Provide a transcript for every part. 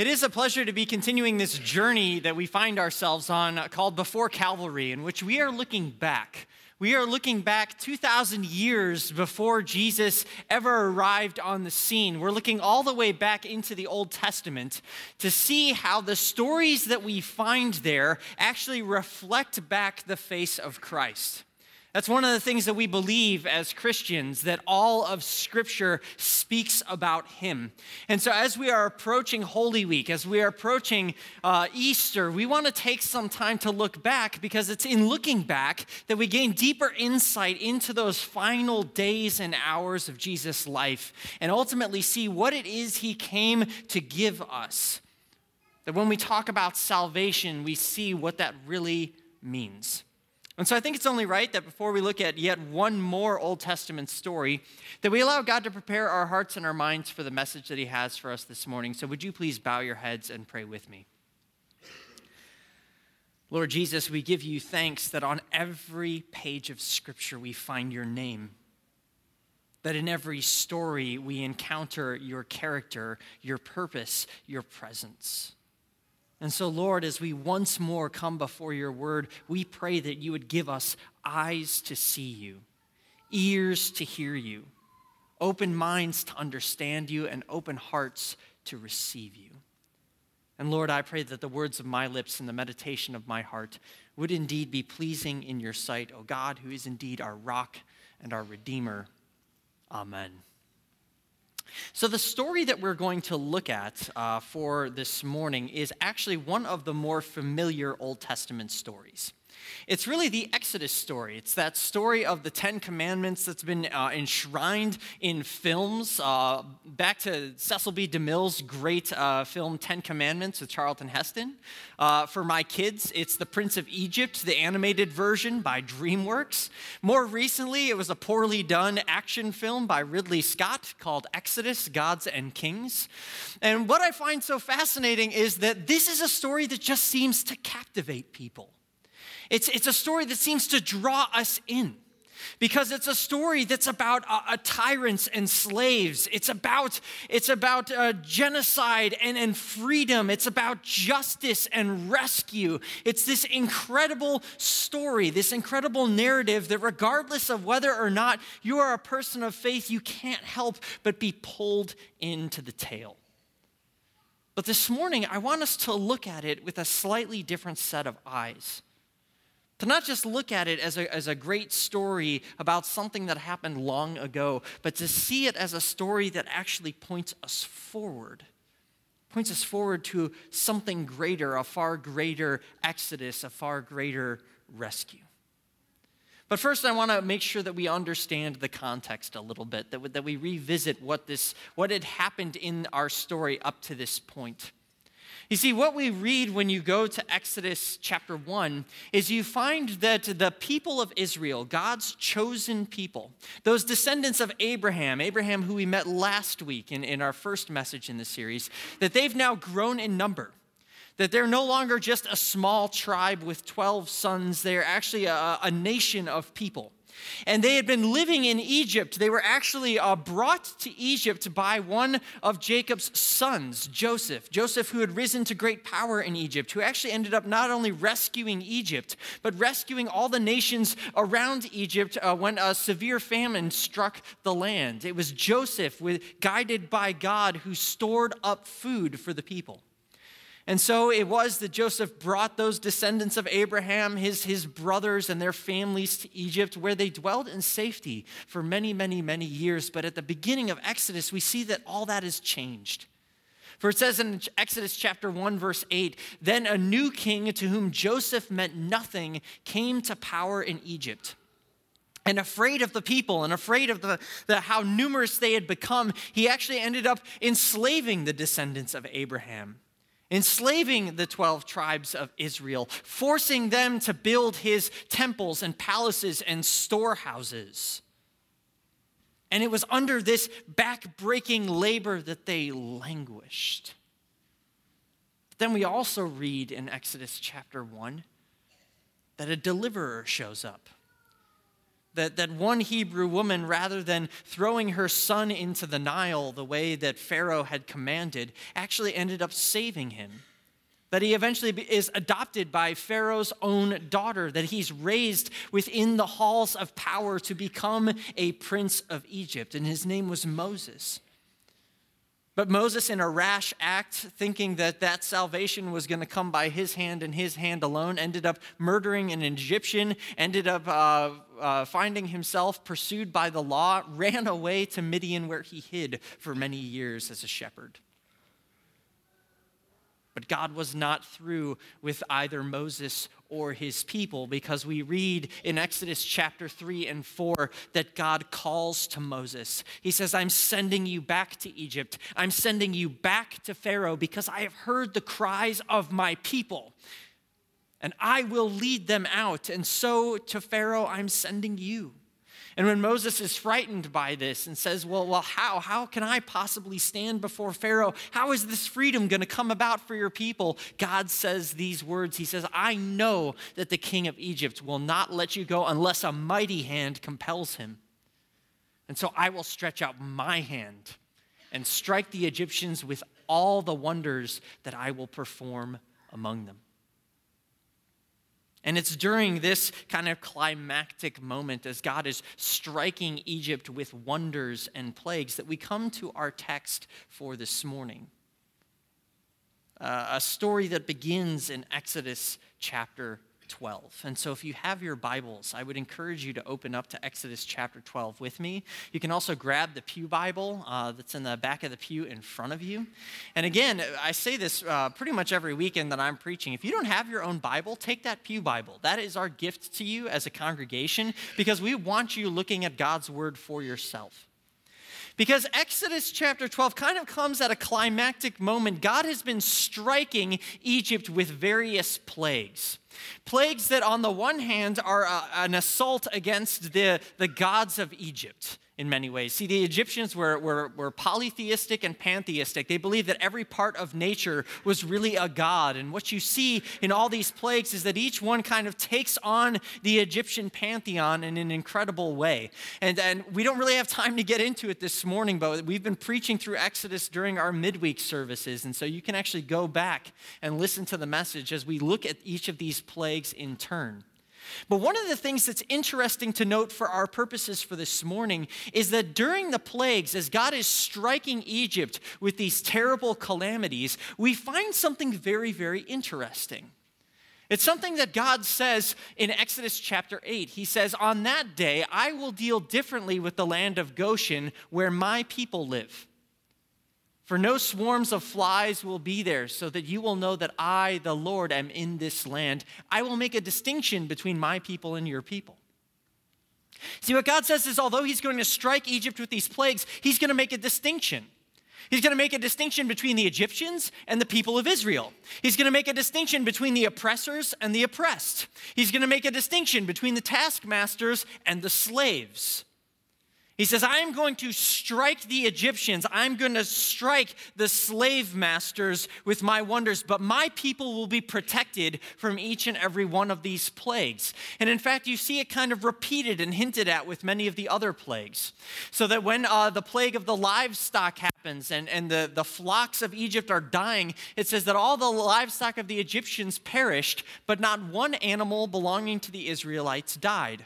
It is a pleasure to be continuing this journey that we find ourselves on called Before Calvary, in which we are looking back. We are looking back 2,000 years before Jesus ever arrived on the scene. We're looking all the way back into the Old Testament to see how the stories that we find there actually reflect back the face of Christ. That's one of the things that we believe as Christians, that all of Scripture speaks about Him. And so, as we are approaching Holy Week, as we are approaching uh, Easter, we want to take some time to look back because it's in looking back that we gain deeper insight into those final days and hours of Jesus' life and ultimately see what it is He came to give us. That when we talk about salvation, we see what that really means. And so I think it's only right that before we look at yet one more Old Testament story, that we allow God to prepare our hearts and our minds for the message that He has for us this morning. So would you please bow your heads and pray with me? Lord Jesus, we give you thanks that on every page of Scripture we find your name. That in every story we encounter your character, your purpose, your presence. And so, Lord, as we once more come before your word, we pray that you would give us eyes to see you, ears to hear you, open minds to understand you, and open hearts to receive you. And Lord, I pray that the words of my lips and the meditation of my heart would indeed be pleasing in your sight, O God, who is indeed our rock and our redeemer. Amen. So, the story that we're going to look at uh, for this morning is actually one of the more familiar Old Testament stories. It's really the Exodus story. It's that story of the Ten Commandments that's been uh, enshrined in films. Uh, back to Cecil B. DeMille's great uh, film, Ten Commandments, with Charlton Heston. Uh, for my kids, it's The Prince of Egypt, the animated version by DreamWorks. More recently, it was a poorly done action film by Ridley Scott called Exodus Gods and Kings. And what I find so fascinating is that this is a story that just seems to captivate people. It's, it's a story that seems to draw us in because it's a story that's about uh, uh, tyrants and slaves. It's about, it's about uh, genocide and, and freedom. It's about justice and rescue. It's this incredible story, this incredible narrative that, regardless of whether or not you are a person of faith, you can't help but be pulled into the tale. But this morning, I want us to look at it with a slightly different set of eyes. To not just look at it as a, as a great story about something that happened long ago, but to see it as a story that actually points us forward. Points us forward to something greater, a far greater exodus, a far greater rescue. But first, I want to make sure that we understand the context a little bit, that that we revisit what, this, what had happened in our story up to this point. You see, what we read when you go to Exodus chapter 1 is you find that the people of Israel, God's chosen people, those descendants of Abraham, Abraham who we met last week in, in our first message in the series, that they've now grown in number that they're no longer just a small tribe with 12 sons, they're actually a, a, nation of people. And they had been living in Egypt. They were actually uh, brought to Egypt by one of Jacob's sons, Joseph. Joseph, who had risen to great power in Egypt, who actually ended up not only rescuing Egypt, but rescuing all the nations around Egypt uh, when a severe famine struck the land. It was Joseph, with, guided by God, who stored up food for the people. And so it was that Joseph brought those descendants of Abraham, his, his brothers, and their families to Egypt, where they dwelled in safety for many, many, many years. But at the beginning of Exodus, we see that all that has changed. For it says in Exodus chapter 1, verse 8, then a new king to whom Joseph meant nothing came to power in Egypt. And afraid of the people and afraid of the, the, how numerous they had become, he actually ended up enslaving the descendants of Abraham enslaving the 12 tribes of Israel, forcing them to build his temples and palaces and storehouses. And it was under this back-breaking labor that they languished. But then we also read in Exodus chapter 1 that a deliverer shows up. That, that one Hebrew woman, rather than throwing her son into the Nile the way that Pharaoh had commanded, actually ended up saving him. That he eventually is adopted by Pharaoh's own daughter, that he's raised within the halls of power to become a prince of Egypt, and his name was Moses. But Moses, in a rash act, thinking that that salvation was going to come by his hand and his hand alone, ended up murdering an Egyptian, ended up uh, uh, finding himself pursued by the law, ran away to Midian where he hid for many years as a shepherd. But God was not through with either Moses or his people because we read in Exodus chapter 3 and 4 that God calls to Moses. He says, I'm sending you back to Egypt. I'm sending you back to Pharaoh because I have heard the cries of my people and I will lead them out. And so to Pharaoh, I'm sending you. And when Moses is frightened by this and says, Well, well how? How can I possibly stand before Pharaoh? How is this freedom going to come about for your people? God says these words He says, I know that the king of Egypt will not let you go unless a mighty hand compels him. And so I will stretch out my hand and strike the Egyptians with all the wonders that I will perform among them. And it's during this kind of climactic moment as God is striking Egypt with wonders and plagues that we come to our text for this morning. Uh, a story that begins in Exodus chapter 12. And so, if you have your Bibles, I would encourage you to open up to Exodus chapter 12 with me. You can also grab the Pew Bible uh, that's in the back of the pew in front of you. And again, I say this uh, pretty much every weekend that I'm preaching. If you don't have your own Bible, take that Pew Bible. That is our gift to you as a congregation because we want you looking at God's Word for yourself. Because Exodus chapter 12 kind of comes at a climactic moment. God has been striking Egypt with various plagues. Plagues that, on the one hand, are a, an assault against the, the gods of Egypt in many ways. See, the Egyptians were, were, were polytheistic and pantheistic. They believed that every part of nature was really a god. And what you see in all these plagues is that each one kind of takes on the Egyptian pantheon in an incredible way. And, and we don't really have time to get into it this morning, but we've been preaching through Exodus during our midweek services. And so you can actually go back and listen to the message as we look at each of these plagues in turn. But one of the things that's interesting to note for our purposes for this morning is that during the plagues, as God is striking Egypt with these terrible calamities, we find something very, very interesting. It's something that God says in Exodus chapter 8. He says, On that day, I will deal differently with the land of Goshen where my people live. For no swarms of flies will be there, so that you will know that I, the Lord, am in this land. I will make a distinction between my people and your people. See, what God says is, although He's going to strike Egypt with these plagues, He's going to make a distinction. He's going to make a distinction between the Egyptians and the people of Israel. He's going to make a distinction between the oppressors and the oppressed. He's going to make a distinction between the taskmasters and the slaves. He says, I am going to strike the Egyptians. I'm going to strike the slave masters with my wonders, but my people will be protected from each and every one of these plagues. And in fact, you see it kind of repeated and hinted at with many of the other plagues. So that when uh, the plague of the livestock happens and, and the, the flocks of Egypt are dying, it says that all the livestock of the Egyptians perished, but not one animal belonging to the Israelites died.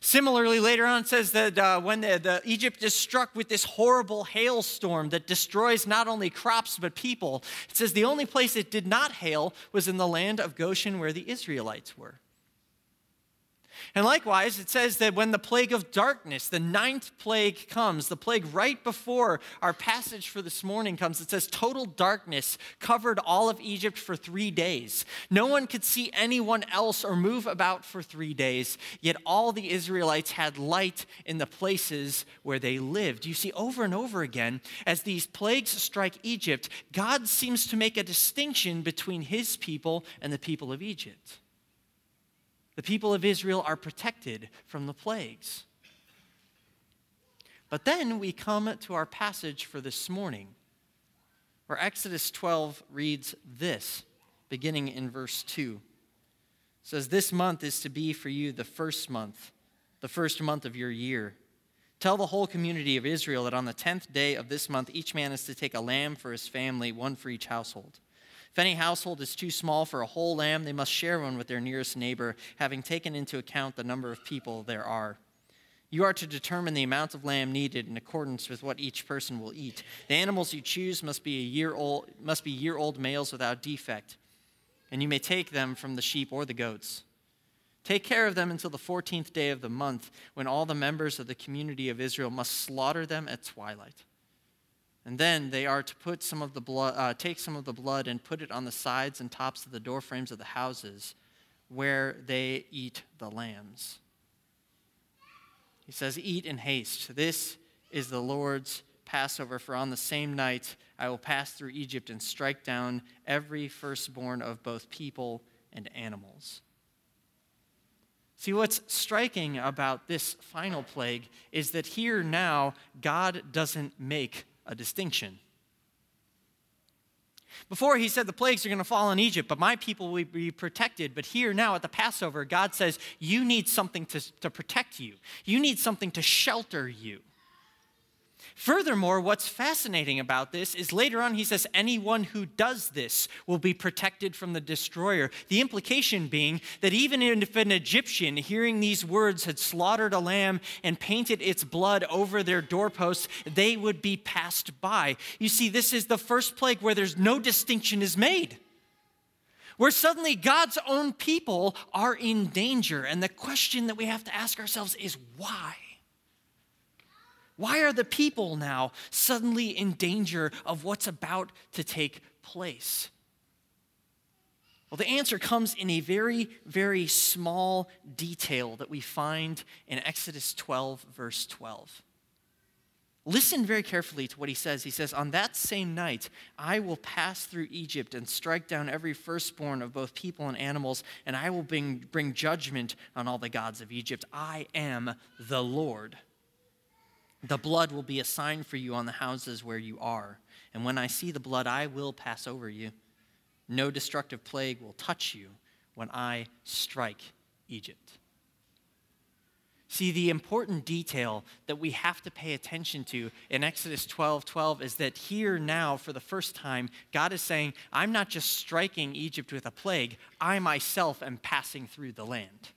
Similarly, later on, it says that uh, when the, the Egypt is struck with this horrible hailstorm that destroys not only crops but people, it says the only place it did not hail was in the land of Goshen where the Israelites were. And likewise, it says that when the plague of darkness, the ninth plague comes, the plague right before our passage for this morning comes, it says total darkness covered all of Egypt for three days. No one could see anyone else or move about for three days, yet all the Israelites had light in the places where they lived. You see, over and over again, as these plagues strike Egypt, God seems to make a distinction between his people and the people of Egypt. The people of Israel are protected from the plagues. But then we come to our passage for this morning, where Exodus 12 reads this, beginning in verse 2. It says, This month is to be for you the first month the first month of your year. Tell the whole community of Israel that on the tenth day of this month, each man is to take a lamb for his family, one for each household. If any household is too small for a whole lamb, they must share one with their nearest neighbor, having taken into account the number of people there are. You are to determine the amount of lamb needed in accordance with what each person will eat. The animals you choose must be a year old must be year old males without defect, and you may take them from the sheep or the goats. Take care of them until the 14th day of the month, when all the members of the community of Israel must slaughter them at twilight. And then they are to put some of the blood, uh, take some of the blood and put it on the sides and tops of the door frames of the houses where they eat the lambs. He says, Eat in haste. This is the Lord's Passover, for on the same night I will pass through Egypt and strike down every firstborn of both people and animals. See, what's striking about this final plague is that here now, God doesn't make a distinction. Before he said the plagues are going to fall on Egypt, but my people will be protected. But here now at the Passover, God says, You need something to, to protect you, you need something to shelter you. Furthermore, what's fascinating about this is later on he says, anyone who does this will be protected from the destroyer. The implication being that even if an Egyptian, hearing these words, had slaughtered a lamb and painted its blood over their doorposts, they would be passed by. You see, this is the first plague where there's no distinction is made. Where suddenly God's own people are in danger. And the question that we have to ask ourselves is why? Why are the people now suddenly in danger of what's about to take place? Well, the answer comes in a very, very small detail that we find in Exodus 12, verse 12. Listen very carefully to what he says. He says, On that same night, I will pass through Egypt and strike down every firstborn of both people and animals, and I will bring, bring judgment on all the gods of Egypt. I am the Lord. The blood will be a sign for you on the houses where you are. And when I see the blood, I will pass over you. No destructive plague will touch you when I strike Egypt. See, the important detail that we have to pay attention to in Exodus 12 12 is that here now, for the first time, God is saying, I'm not just striking Egypt with a plague, I myself am passing through the land.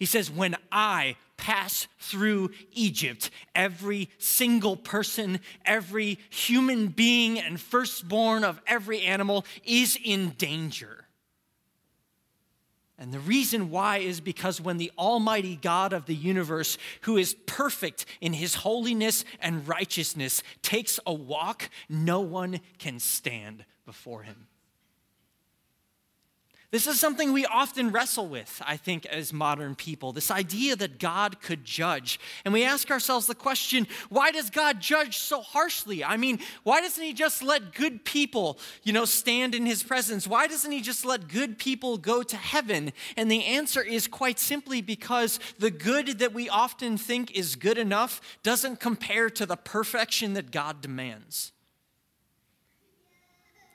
He says, When I pass through Egypt, every single person, every human being, and firstborn of every animal is in danger. And the reason why is because when the Almighty God of the universe, who is perfect in his holiness and righteousness, takes a walk, no one can stand before him. This is something we often wrestle with, I think, as modern people this idea that God could judge. And we ask ourselves the question why does God judge so harshly? I mean, why doesn't He just let good people, you know, stand in His presence? Why doesn't He just let good people go to heaven? And the answer is quite simply because the good that we often think is good enough doesn't compare to the perfection that God demands.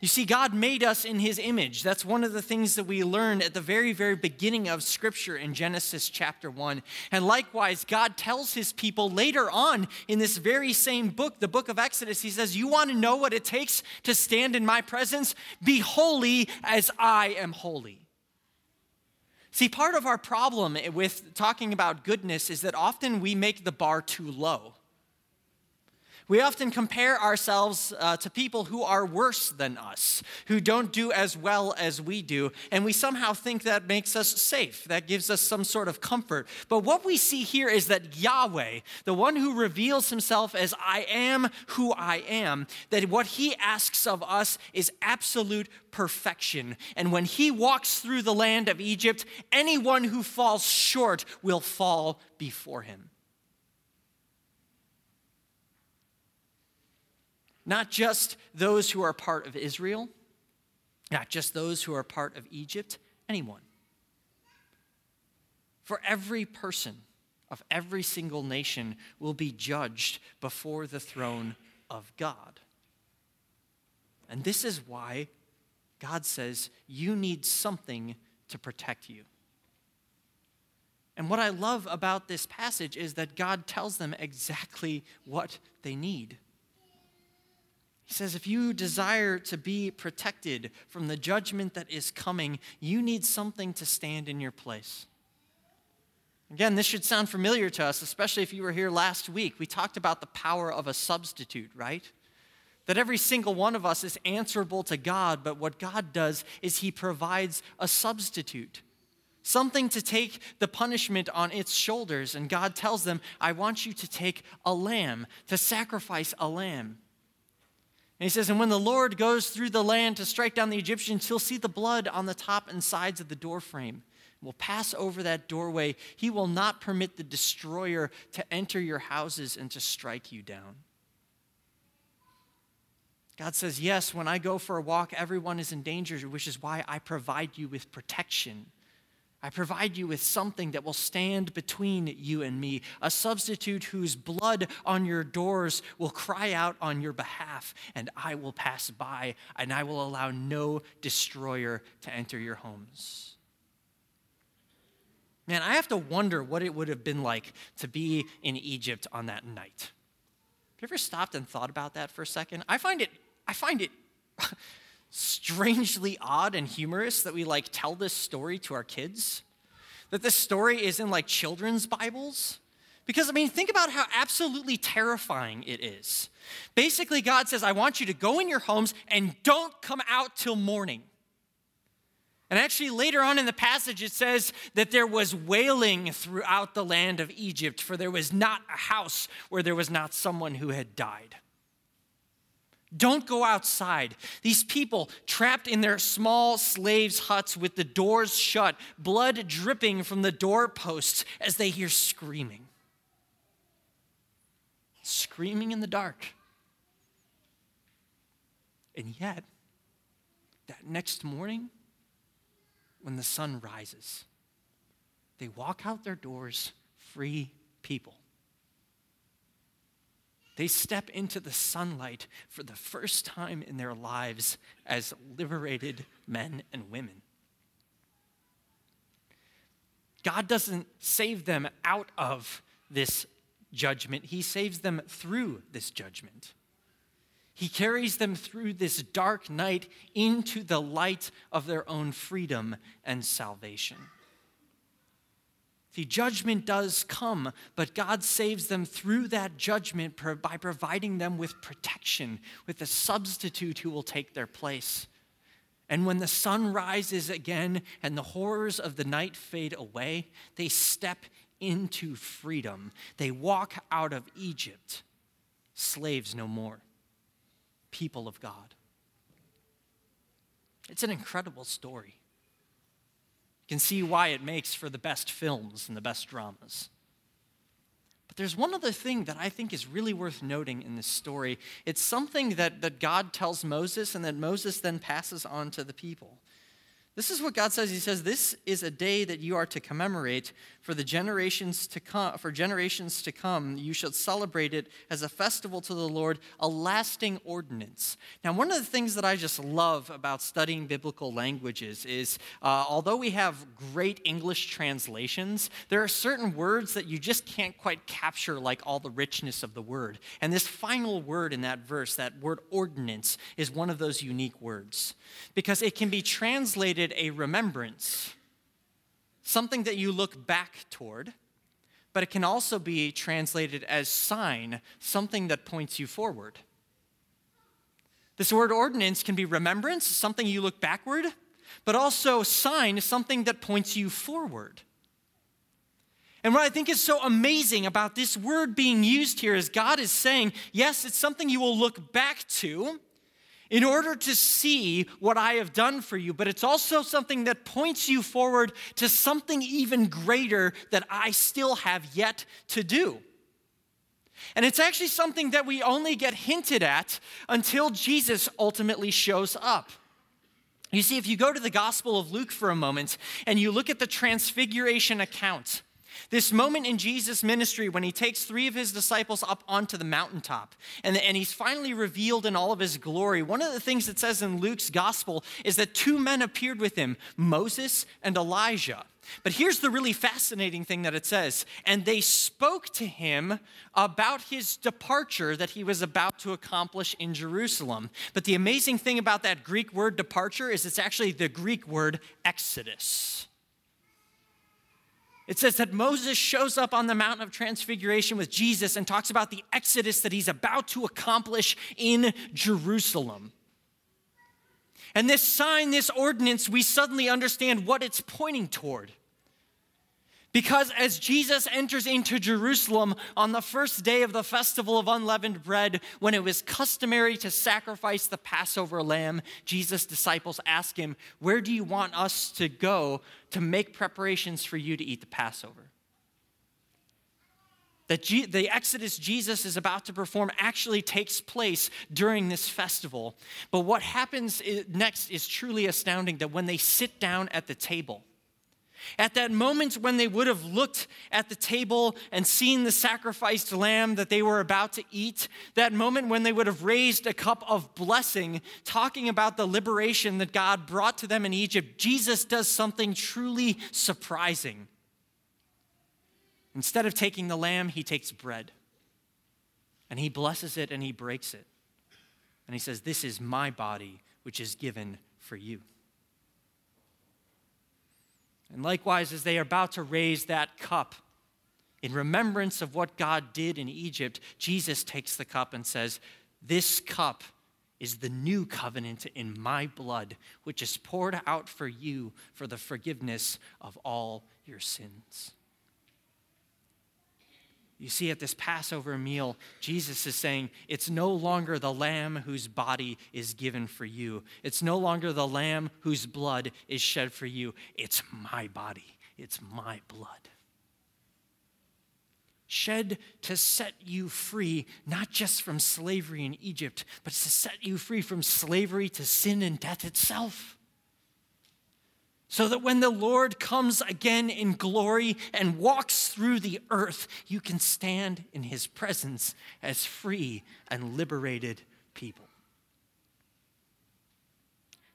You see, God made us in His image. That's one of the things that we learn at the very, very beginning of Scripture in Genesis chapter 1. And likewise, God tells His people later on in this very same book, the book of Exodus, He says, You want to know what it takes to stand in my presence? Be holy as I am holy. See, part of our problem with talking about goodness is that often we make the bar too low. We often compare ourselves uh, to people who are worse than us, who don't do as well as we do, and we somehow think that makes us safe. That gives us some sort of comfort. But what we see here is that Yahweh, the one who reveals himself as I am who I am, that what he asks of us is absolute perfection. And when he walks through the land of Egypt, anyone who falls short will fall before him. Not just those who are part of Israel, not just those who are part of Egypt, anyone. For every person of every single nation will be judged before the throne of God. And this is why God says you need something to protect you. And what I love about this passage is that God tells them exactly what they need. He says, if you desire to be protected from the judgment that is coming, you need something to stand in your place. Again, this should sound familiar to us, especially if you were here last week. We talked about the power of a substitute, right? That every single one of us is answerable to God, but what God does is He provides a substitute, something to take the punishment on its shoulders. And God tells them, I want you to take a lamb, to sacrifice a lamb. And he says, And when the Lord goes through the land to strike down the Egyptians, he'll see the blood on the top and sides of the doorframe. Will pass over that doorway. He will not permit the destroyer to enter your houses and to strike you down. God says, Yes, when I go for a walk, everyone is in danger, which is why I provide you with protection. I provide you with something that will stand between you and me, a substitute whose blood on your doors will cry out on your behalf, and I will pass by, and I will allow no destroyer to enter your homes. Man, I have to wonder what it would have been like to be in Egypt on that night. Have you ever stopped and thought about that for a second? I find it, I find it strangely odd and humorous that we like tell this story to our kids. That this story is in like children's Bibles. Because, I mean, think about how absolutely terrifying it is. Basically, God says, I want you to go in your homes and don't come out till morning. And actually, later on in the passage, it says that there was wailing throughout the land of Egypt, for there was not a house where there was not someone who had died. Don't go outside. These people trapped in their small slaves' huts with the doors shut, blood dripping from the doorposts as they hear screaming. Screaming in the dark. And yet, that next morning, when the sun rises, they walk out their doors free people. They step into the sunlight for the first time in their lives as liberated men and women. God doesn't save them out of this judgment, He saves them through this judgment. He carries them through this dark night into the light of their own freedom and salvation. The judgment does come, but God saves them through that judgment by providing them with protection, with a substitute who will take their place. And when the sun rises again and the horrors of the night fade away, they step into freedom. They walk out of Egypt, slaves no more, people of God. It's an incredible story. You can see why it makes for the best films and the best dramas. But there's one other thing that I think is really worth noting in this story. It's something that, that God tells Moses and that Moses then passes on to the people. This is what God says. He says, This is a day that you are to commemorate for the generations to come for generations to come. You shall celebrate it as a festival to the lord a lasting ordinance. Now one of the things that i just love about studying biblical languages is uh, although we have great english translations there are certain words that you just can't quite capture like all the richness of the word. And this final word in that verse that word ordinance is one of those unique words. Because it can be translated a remembrance something that you look back toward, but it can also be translated as sign, something that points you forward. This word ordinance can be remembrance, something you look backward, but also sign, something that points you forward. And what I think is so amazing about this word being used here is God is saying, yes, it's something you will look back to, in order to see what I have done for you, but it's also something that points you forward to something even greater that I still have yet to do. And it's actually something that we only get hinted at until Jesus ultimately shows up. You see, if you go to the Gospel of Luke for a moment and you look at the Transfiguration account, this moment in Jesus' ministry when he takes three of his disciples up onto the mountaintop and, and he's finally revealed in all of his glory. One of the things it says in Luke's gospel is that two men appeared with him, Moses and Elijah. But here's the really fascinating thing that it says and they spoke to him about his departure that he was about to accomplish in Jerusalem. But the amazing thing about that Greek word departure is it's actually the Greek word exodus. It says that Moses shows up on the mountain of transfiguration with Jesus and talks about the exodus that he's about to accomplish in Jerusalem. And this sign, this ordinance, we suddenly understand what it's pointing toward. Because as Jesus enters into Jerusalem on the first day of the festival of unleavened bread, when it was customary to sacrifice the Passover lamb, Jesus' disciples ask him, Where do you want us to go to make preparations for you to eat the Passover? G- the Exodus Jesus is about to perform actually takes place during this festival. But what happens next is truly astounding that when they sit down at the table, at that moment when they would have looked at the table and seen the sacrificed lamb that they were about to eat, that moment when they would have raised a cup of blessing, talking about the liberation that God brought to them in Egypt, Jesus does something truly surprising. Instead of taking the lamb, he takes bread and he blesses it and he breaks it. And he says, This is my body, which is given for you. And likewise, as they are about to raise that cup in remembrance of what God did in Egypt, Jesus takes the cup and says, This cup is the new covenant in my blood, which is poured out for you for the forgiveness of all your sins. You see, at this Passover meal, Jesus is saying, It's no longer the lamb whose body is given for you. It's no longer the lamb whose blood is shed for you. It's my body, it's my blood. Shed to set you free, not just from slavery in Egypt, but to set you free from slavery to sin and death itself so that when the Lord comes again in glory and walks through the earth, you can stand in his presence as free and liberated people.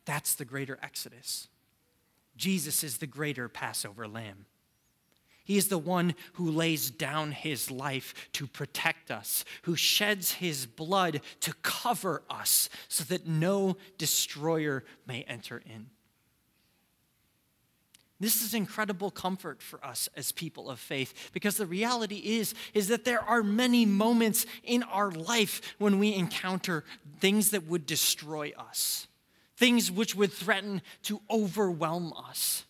That's the greater Exodus. Jesus is the greater Passover lamb. He is the one who lays down his life to protect us, who sheds his blood to cover us so that no destroyer may enter in. This is incredible comfort for us as people of faith because the reality is is that there are many moments in our life when we encounter things that would destroy us. Things which would threaten to overwhelm us.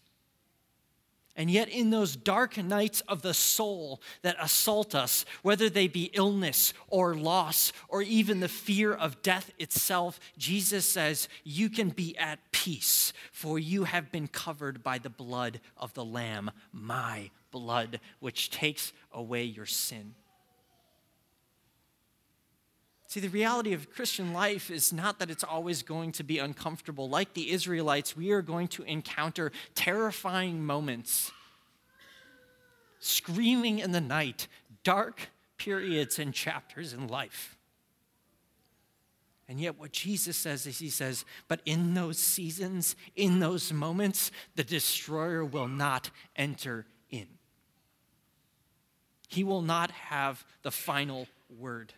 And yet, in those dark nights of the soul that assault us, whether they be illness or loss or even the fear of death itself, Jesus says, You can be at peace, for you have been covered by the blood of the Lamb, my blood, which takes away your sin. See, the reality of Christian life is not that it's always going to be uncomfortable. Like the Israelites, we are going to encounter terrifying moments, screaming in the night, dark periods and chapters in life. And yet, what Jesus says is, He says, but in those seasons, in those moments, the destroyer will not enter in. He will not have the final word.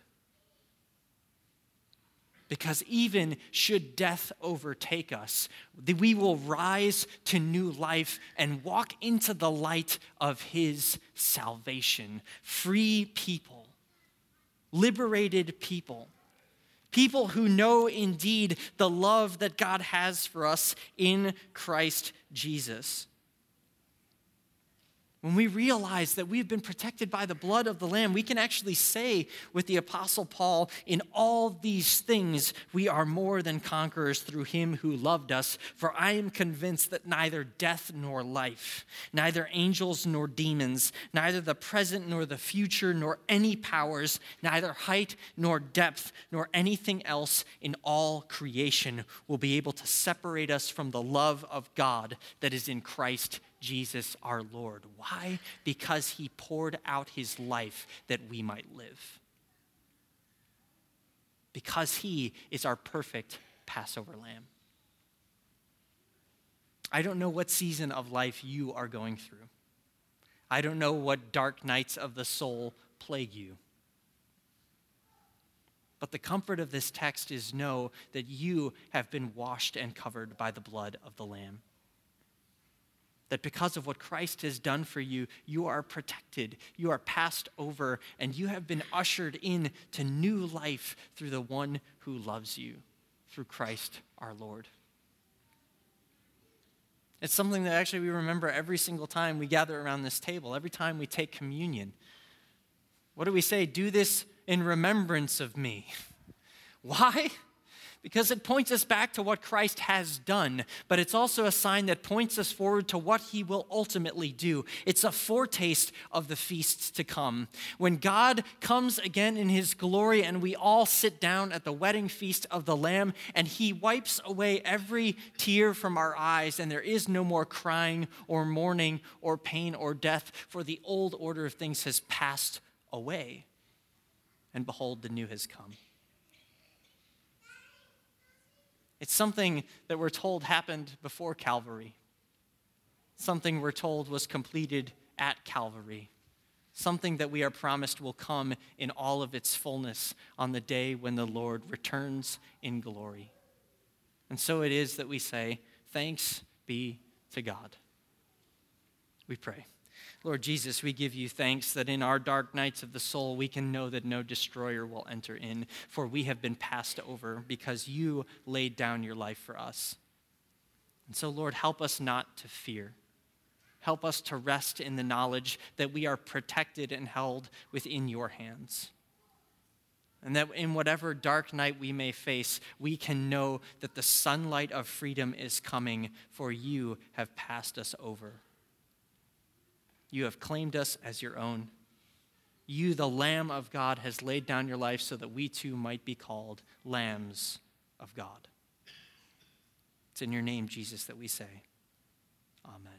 Because even should death overtake us, we will rise to new life and walk into the light of His salvation. Free people, liberated people, people who know indeed the love that God has for us in Christ Jesus. When we realize that we've been protected by the blood of the Lamb, we can actually say with the Apostle Paul, in all these things, we are more than conquerors through him who loved us. For I am convinced that neither death nor life, neither angels nor demons, neither the present nor the future, nor any powers, neither height nor depth, nor anything else in all creation will be able to separate us from the love of God that is in Christ Jesus our Lord. Why? Because he poured out his life that we might live. Because he is our perfect Passover lamb. I don't know what season of life you are going through. I don't know what dark nights of the soul plague you. But the comfort of this text is know that you have been washed and covered by the blood of the Lamb. That because of what Christ has done for you, you are protected, you are passed over, and you have been ushered in to new life through the one who loves you, through Christ our Lord. It's something that actually we remember every single time we gather around this table, every time we take communion. What do we say? Do this in remembrance of me. Why? Because it points us back to what Christ has done, but it's also a sign that points us forward to what he will ultimately do. It's a foretaste of the feasts to come. When God comes again in his glory and we all sit down at the wedding feast of the Lamb and he wipes away every tear from our eyes, and there is no more crying or mourning or pain or death, for the old order of things has passed away and behold, the new has come. It's something that we're told happened before Calvary, something we're told was completed at Calvary, something that we are promised will come in all of its fullness on the day when the Lord returns in glory. And so it is that we say, Thanks be to God. We pray. Lord Jesus, we give you thanks that in our dark nights of the soul, we can know that no destroyer will enter in, for we have been passed over because you laid down your life for us. And so, Lord, help us not to fear. Help us to rest in the knowledge that we are protected and held within your hands. And that in whatever dark night we may face, we can know that the sunlight of freedom is coming, for you have passed us over. You have claimed us as your own. You, the Lamb of God, has laid down your life so that we too might be called lambs of God. It's in your name, Jesus, that we say, Amen.